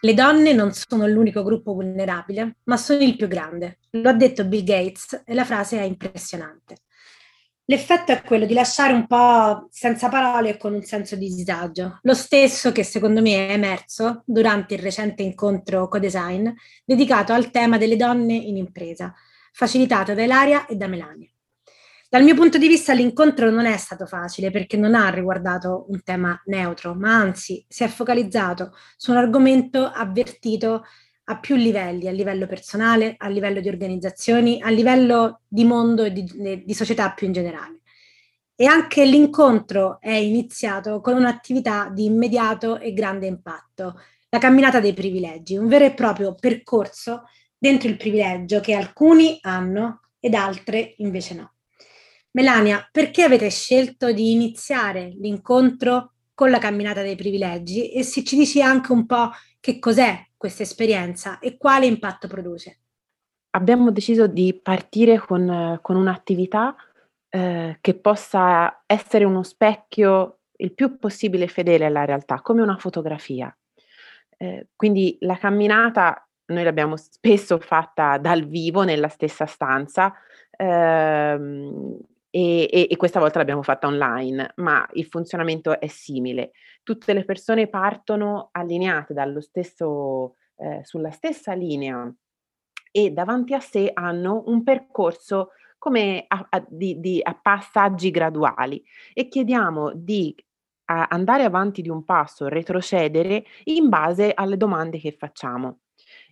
Le donne non sono l'unico gruppo vulnerabile, ma sono il più grande. Lo ha detto Bill Gates e la frase è impressionante. L'effetto è quello di lasciare un po' senza parole e con un senso di disagio, lo stesso che secondo me è emerso durante il recente incontro co-design dedicato al tema delle donne in impresa, facilitato da Ilaria e da Melania. Dal mio punto di vista l'incontro non è stato facile perché non ha riguardato un tema neutro, ma anzi si è focalizzato su un argomento avvertito a più livelli, a livello personale, a livello di organizzazioni, a livello di mondo e di, di società più in generale. E anche l'incontro è iniziato con un'attività di immediato e grande impatto, la camminata dei privilegi, un vero e proprio percorso dentro il privilegio che alcuni hanno ed altre invece no. Melania, perché avete scelto di iniziare l'incontro con la camminata dei privilegi e se ci dici anche un po' che cos'è questa esperienza e quale impatto produce? Abbiamo deciso di partire con, con un'attività eh, che possa essere uno specchio il più possibile fedele alla realtà, come una fotografia. Eh, quindi la camminata noi l'abbiamo spesso fatta dal vivo nella stessa stanza ehm, e, e, e, questa volta l'abbiamo fatta online, ma il funzionamento è simile. Tutte le persone partono allineate stesso, eh, sulla stessa linea e davanti a sé hanno un percorso come a, a, di, di, a passaggi graduali e chiediamo di andare avanti di un passo, retrocedere in base alle domande che facciamo.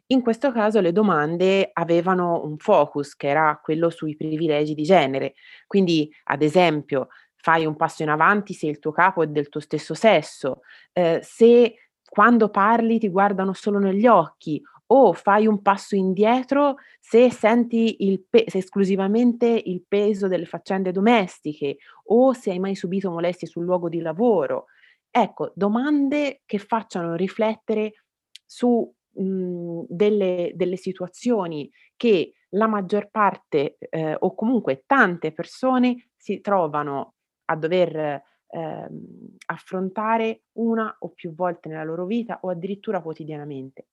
In questo caso le domande avevano un focus che era quello sui privilegi di genere. Quindi, ad esempio, fai un passo in avanti se il tuo capo è del tuo stesso sesso, eh, se quando parli ti guardano solo negli occhi o fai un passo indietro se senti il pe- se esclusivamente il peso delle faccende domestiche o se hai mai subito molestie sul luogo di lavoro. Ecco, domande che facciano riflettere su Mhmm, delle, delle situazioni che la maggior parte eh, o comunque tante persone si trovano a dover ehm, affrontare una o più volte nella loro vita o addirittura quotidianamente.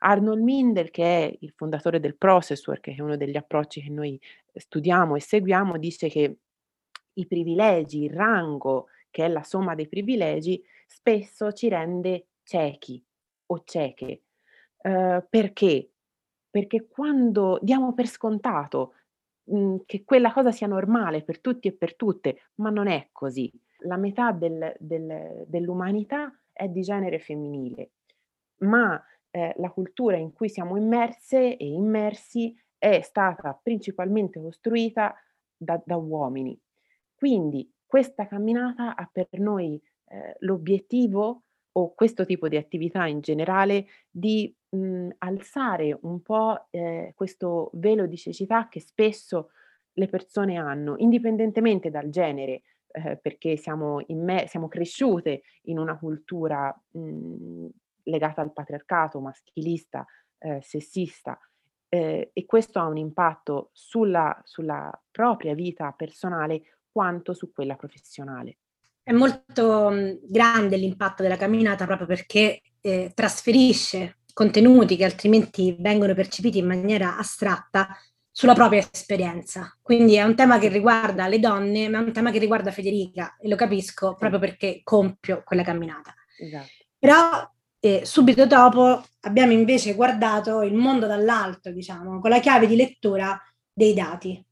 Arnold Mindel, che è il fondatore del process work, che è uno degli approcci che noi studiamo e seguiamo, dice che i privilegi, il rango, che è la somma dei privilegi, spesso ci rende ciechi o cieche Uhm, perché? Perché quando diamo per scontato, mhmm, che quella cosa sia normale per tutti e per tutte, ma non è così. La metà del del dell'umanità è di genere femminile, ma, ehm, la cultura in cui siamo immerse e immersi è stata principalmente costruita da da uomini. Quindi questa camminata ha per noi, ehm, l'obiettivo o questo tipo di attività in generale di mhmm, alzare un po', ehm, questo velo di cecità che spesso le persone hanno, indipendentemente dal genere, eh, perché siamo, imme- siamo cresciute in una cultura mh, legata al patriarcato maschilista, eh, sessista, eh, e questo ha un impatto sulla, sulla propria vita personale quanto su quella professionale. È molto grande l'impatto della camminata proprio perché eh, trasferisce contenuti che altrimenti vengono percepiti in maniera astratta sulla propria esperienza. Quindi è un tema che riguarda le donne, ma è un tema che riguarda Federica e lo capisco proprio perché compio quella camminata. Esatto. Però eh, subito dopo abbiamo invece guardato il mondo dall'alto, diciamo, con la chiave di lettura dei dati.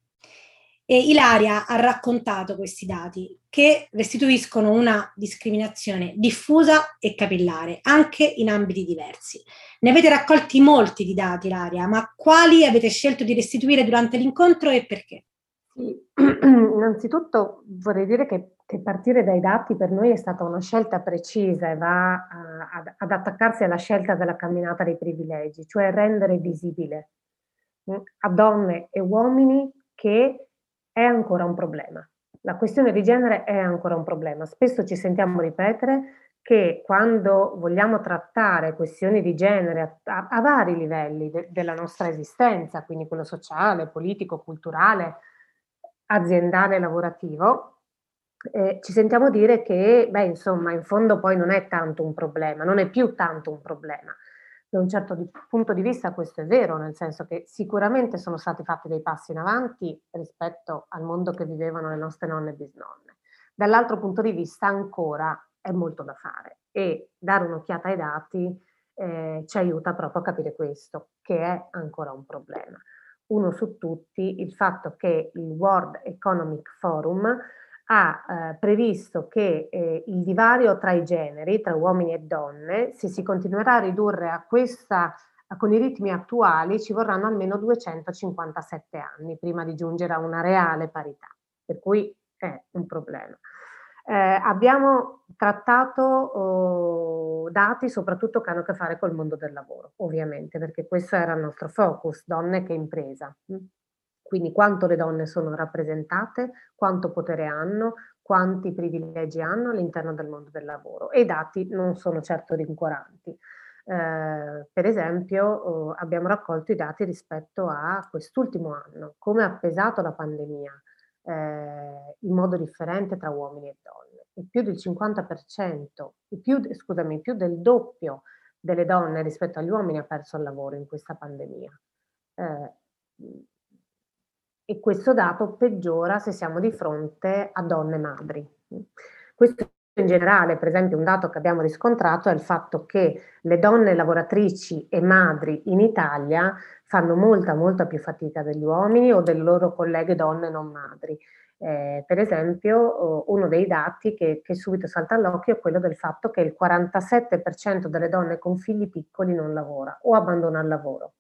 E Ilaria ha raccontato questi dati che restituiscono una discriminazione diffusa e capillare, anche in ambiti diversi. Ne avete raccolti molti di dati, Ilaria, ma quali avete scelto di restituire durante l'incontro e perché? Innanzitutto vorrei dire che, che, partire dai dati per noi è stata una scelta precisa e va a, ad, ad attaccarsi alla scelta della camminata dei privilegi, cioè rendere visibile mm, a donne e uomini che è ancora un problema. La questione di genere è ancora un problema. Spesso ci sentiamo ripetere che quando vogliamo trattare questioni di genere a, a vari livelli de, della nostra esistenza, quindi quello sociale, politico, culturale, aziendale, lavorativo, eh, ci sentiamo dire che, beh, insomma, in fondo poi non è tanto un problema, non è più tanto un problema. Da un certo di, punto di vista questo è vero, nel senso che sicuramente sono stati fatti dei passi in avanti rispetto al mondo che vivevano le nostre nonne e bisnonne. Dall'altro punto di vista ancora è molto da fare e dare un'occhiata ai dati eh, ci aiuta proprio a capire questo, che è ancora un problema. Uno su tutti, il fatto che il World Economic Forum ha eh, previsto che eh, il divario tra i generi, tra uomini e donne, se si continuerà a ridurre a questa, con i ritmi attuali, ci vorranno almeno 257 anni prima di giungere a una reale parità, per cui è un problema. Eh, abbiamo trattato oh, dati soprattutto che hanno a che fare col mondo del lavoro, ovviamente, perché questo era il nostro focus, donne che impresa. Quindi quanto le donne sono rappresentate, quanto potere hanno, quanti privilegi hanno all'interno del mondo del lavoro. E i dati non sono certo rincuoranti. Eh, per esempio, oh, abbiamo raccolto i dati rispetto a quest'ultimo anno, come ha pesato la pandemia eh, in modo differente tra uomini e donne. E più del 50%, più, scusami, più del doppio delle donne rispetto agli uomini ha perso il lavoro in questa pandemia. Eh, e questo dato peggiora se siamo di fronte a donne madri. Questo in generale, per esempio, un dato che abbiamo riscontrato è il fatto che le donne lavoratrici e madri in Italia fanno molta, molta più fatica degli uomini o delle loro colleghe donne non madri. Eh, per esempio, uno dei dati che, che, subito salta all'occhio è quello del fatto che il 47% delle donne con figli piccoli non lavora o abbandona il lavoro.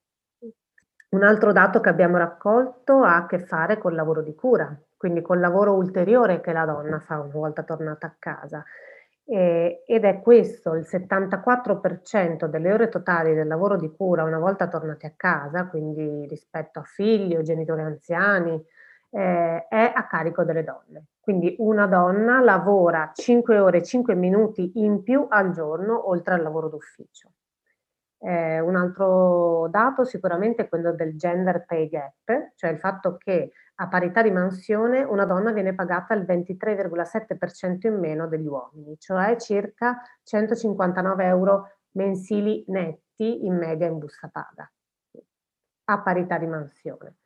Un altro dato che abbiamo raccolto ha a che fare col lavoro di cura, quindi col lavoro ulteriore che la donna fa una volta tornata a casa. Eh, ed è questo il 74% delle ore totali del lavoro di cura una volta tornati a casa, quindi rispetto a figli o genitori anziani, eh, è a carico delle donne. Quindi una donna lavora 5 ore e 5 minuti in più al giorno oltre al lavoro d'ufficio. Eh, un altro dato sicuramente è quello del gender pay gap, cioè il fatto che a parità di mansione una donna viene pagata il 23,7% in meno degli uomini, cioè circa 159 euro mensili netti in media in busta paga, a parità di mansione.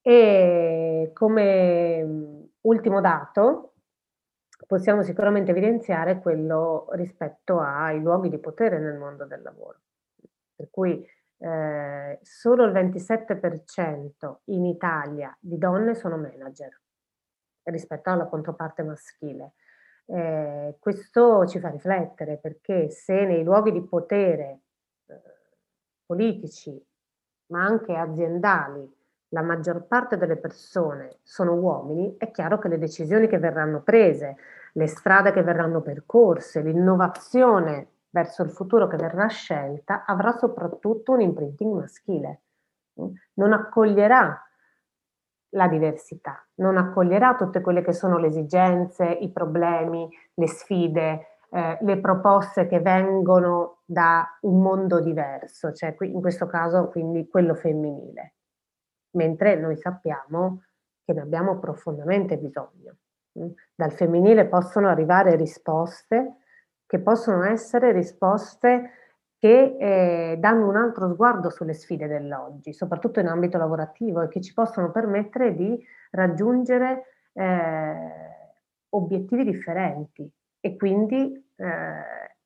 E come ultimo dato possiamo sicuramente evidenziare quello rispetto ai luoghi di potere nel mondo del lavoro. Per cui eh, solo il 27% in Italia di donne sono manager rispetto alla controparte maschile. Eh, questo ci fa riflettere perché se nei luoghi di potere eh, politici, ma anche aziendali, la maggior parte delle persone sono uomini, è chiaro che le decisioni che verranno prese, le strade che verranno percorse, l'innovazione verso il futuro che verrà scelta avrà soprattutto un imprinting maschile. Non accoglierà la diversità, non accoglierà tutte quelle che sono le esigenze, i problemi, le sfide, eh, le proposte che vengono da un mondo diverso, cioè in questo caso quindi quello femminile, mentre noi sappiamo che ne abbiamo profondamente bisogno. Dal femminile possono arrivare risposte che possono essere risposte che eh, danno un altro sguardo sulle sfide dell'oggi, soprattutto in ambito lavorativo e che ci possono permettere di raggiungere eh, obiettivi differenti. E quindi eh,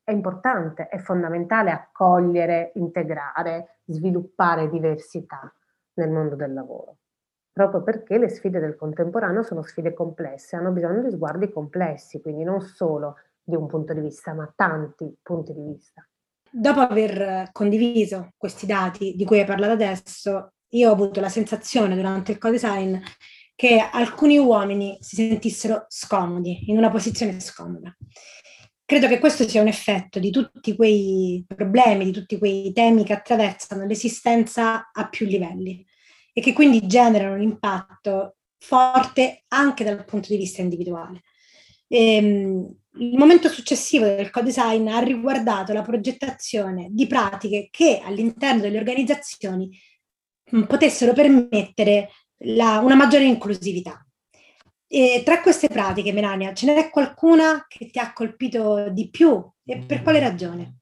è importante, è fondamentale accogliere, integrare, sviluppare diversità nel mondo del lavoro, proprio perché le sfide del contemporaneo sono sfide complesse, hanno bisogno di sguardi complessi, quindi non solo di un punto di vista, ma tanti punti di vista. Dopo aver condiviso questi dati di cui hai parlato adesso, io ho avuto la sensazione durante il co-design che alcuni uomini si sentissero scomodi, in una posizione scomoda. Credo che questo sia un effetto di tutti quei problemi, di tutti quei temi che attraversano l'esistenza a più livelli e che quindi generano un impatto forte anche dal punto di vista individuale. Ehm, il momento successivo del co-design ha riguardato la progettazione di pratiche che all'interno delle organizzazioni mh, mm, potessero permettere la, una maggiore inclusività. E tra queste pratiche, Melania, ce n'è qualcuna che ti ha colpito di più e per quale ragione?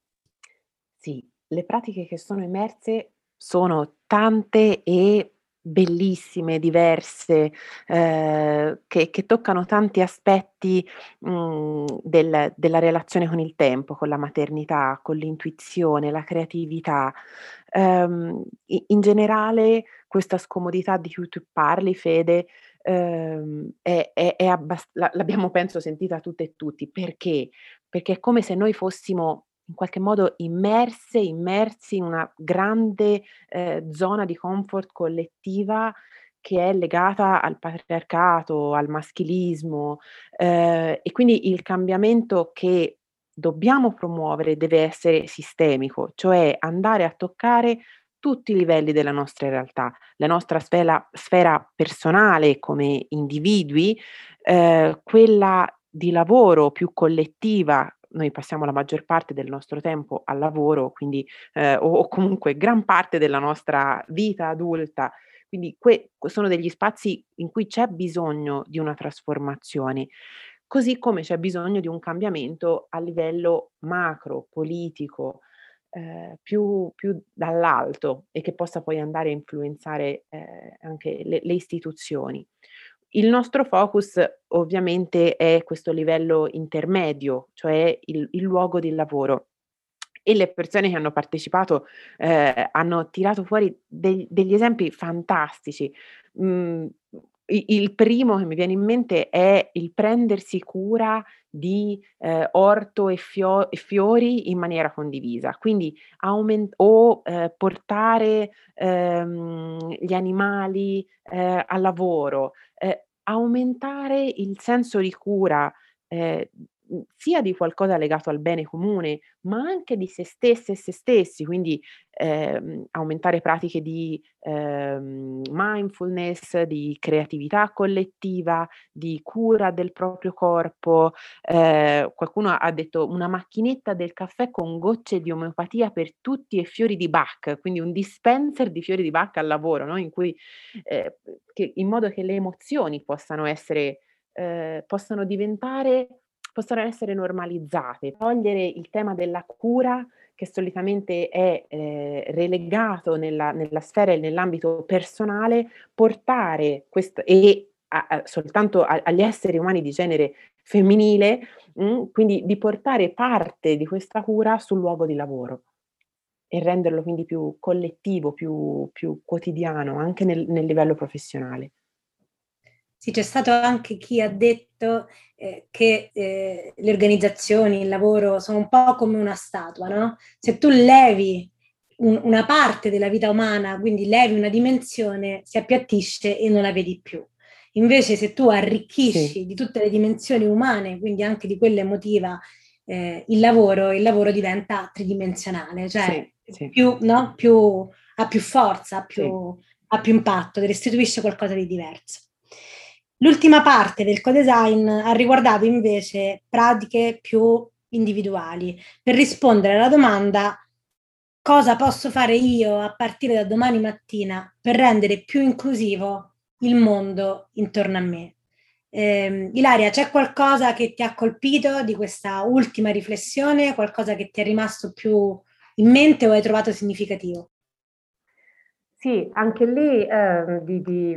Sì, le pratiche che sono emerse sono tante e bellissime, diverse, ehm, che che toccano tanti aspetti, mhmm, del della relazione con il tempo, con la maternità, con l'intuizione, la creatività. I in generale questa scomodità di cui tu parli, Fede, ehm, è è è abbas la l'abbiamo penso sentita tutte e tutti. Perché? Perché è come se noi fossimo in qualche modo immerse, immersi in una grande, ehm, zona di comfort collettiva che è legata al patriarcato, al maschilismo, ehm, e quindi il cambiamento che dobbiamo promuovere deve essere sistemico, cioè andare a toccare tutti i livelli della nostra realtà, la nostra sfera sfera personale come individui, ehm, quella di lavoro più collettiva noi passiamo la maggior parte del nostro tempo al lavoro, quindi ehm, o o comunque gran parte della nostra vita adulta, quindi que sono degli spazi in cui c'è bisogno di una trasformazione, così come c'è bisogno di un cambiamento a livello macro, politico, ehm, più più dall'alto e che possa poi andare a influenzare, ehm, anche le le istituzioni. Il nostro focus ovviamente è questo livello intermedio, cioè il il luogo di lavoro. E le persone che hanno partecipato, ehm, hanno tirato fuori degl degli esempi fantastici. I il primo che mi viene in mente è il prendersi cura di, ehm, orto e fio e fiori in maniera condivisa, quindi aumen o, ehm, portare, ehm, gli animali, ehm, al lavoro, aumentare il senso di cura, mhmm, sia di qualcosa legato al bene comune, ma anche di se stesse e se stessi, quindi, ehm, aumentare pratiche di, ehm, mindfulness, di creatività collettiva, di cura del proprio corpo. Ehm, qualcuno ha detto: "Una macchinetta del caffè con gocce di omeopatia per tutti e fiori di Bach", quindi un dispenser di fiori di Bach al lavoro, no, in cui ehm, che in modo che le emozioni possano essere ehm, possano diventare possano essere normalizzate, togliere il tema della cura che solitamente è, ehm, relegato nella nella sfera e nell'ambito personale, portare quest e a a soltanto a agli esseri umani di genere femminile, mhmm, quindi di portare parte di questa cura sul luogo di lavoro e renderlo quindi più collettivo, più più quotidiano anche nel nel livello professionale. Sì, c'è stato anche chi ha detto, ehm, che, ehm, le organizzazioni, il lavoro sono un po' come una statua, no, se tu levi un una parte della vita umana, quindi levi una dimensione, si appiattisce e non la vedi più. Invece se tu Sì. arricchisci di tutte le dimensioni umane, quindi anche di quella emotiva, ehm, il lavoro il lavoro diventa tridimensionale, cioè Sì, sì. più no, più ha più forza, ha Sì. più ha più impatto, ti restituisce qualcosa di diverso. L'ultima parte del co-design ha riguardato invece pratiche più individuali, per rispondere alla domanda: "Cosa posso fare io a partire da domani mattina per rendere più inclusivo il mondo intorno a me?" Ehm, Ilaria, c'è qualcosa che ti ha colpito di questa ultima riflessione, qualcosa che ti è rimasto più in mente o hai trovato significativo? Sì, anche lì, ehm, di di,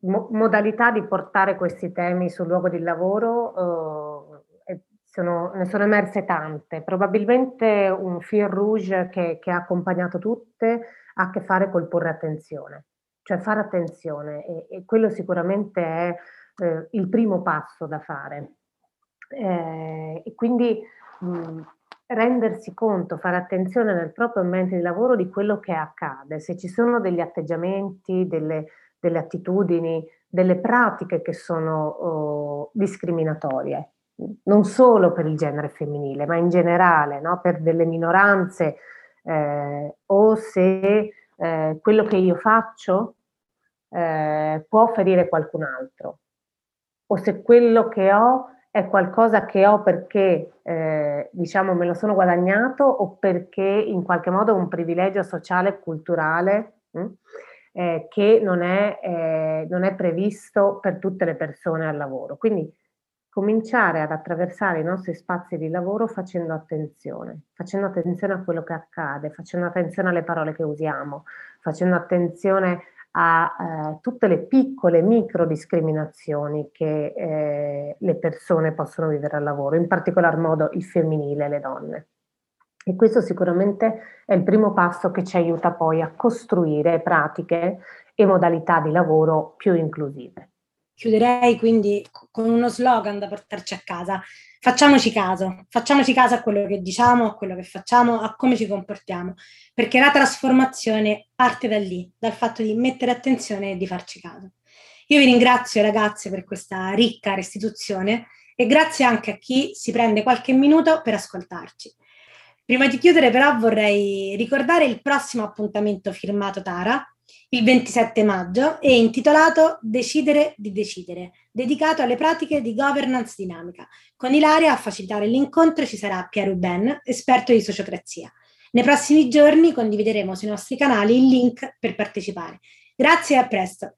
mo modalità di portare questi temi sul luogo di lavoro, uhm, e sono ne sono emerse tante. Probabilmente un fil rouge che che ha accompagnato tutte ha a che fare col porre attenzione, cioè fare attenzione e e quello sicuramente è, ehm, il primo passo da fare. Ehm, e quindi, mhmm, rendersi conto, fare attenzione nel proprio ambiente di lavoro di quello che accade, se ci sono degli atteggiamenti, delle delle attitudini, delle pratiche che sono, uhm, discriminatorie, non solo per il genere femminile, ma in generale, no, per delle minoranze, ehm, o se, ehm, quello che io faccio, ehm, può ferire qualcun altro, o se quello che ho è qualcosa che ho perché, ehm, diciamo me lo sono guadagnato o perché in qualche modo è un privilegio sociale e culturale, mh, ehm, che non è ehm, non è previsto per tutte le persone al lavoro. Quindi cominciare ad attraversare i nostri spazi di lavoro facendo attenzione, facendo attenzione a quello che accade, facendo attenzione alle parole che usiamo, facendo attenzione a eh, tutte le piccole micro discriminazioni che eh, le persone possono vivere al lavoro, in particolar modo il femminile le donne. E questo sicuramente è il primo passo che ci aiuta poi a costruire pratiche e modalità di lavoro più inclusive. Chiuderei quindi con uno slogan da portarci a casa. Facciamoci caso, facciamoci caso a quello che diciamo, a quello che facciamo, a come ci comportiamo, perché la trasformazione parte da lì, dal fatto di mettere attenzione e di farci caso. Io vi ringrazio ragazze per questa ricca restituzione e grazie anche a chi si prende qualche minuto per ascoltarci. Prima di chiudere però vorrei ricordare il prossimo appuntamento firmato Tara, il 27 maggio e intitolato Decidere di decidere, dedicato alle pratiche di governance dinamica. Con Ilaria a facilitare l'incontro ci sarà Piero Ben, esperto di sociocrazia. Nei prossimi giorni condivideremo sui nostri canali il link per partecipare. Grazie e a presto.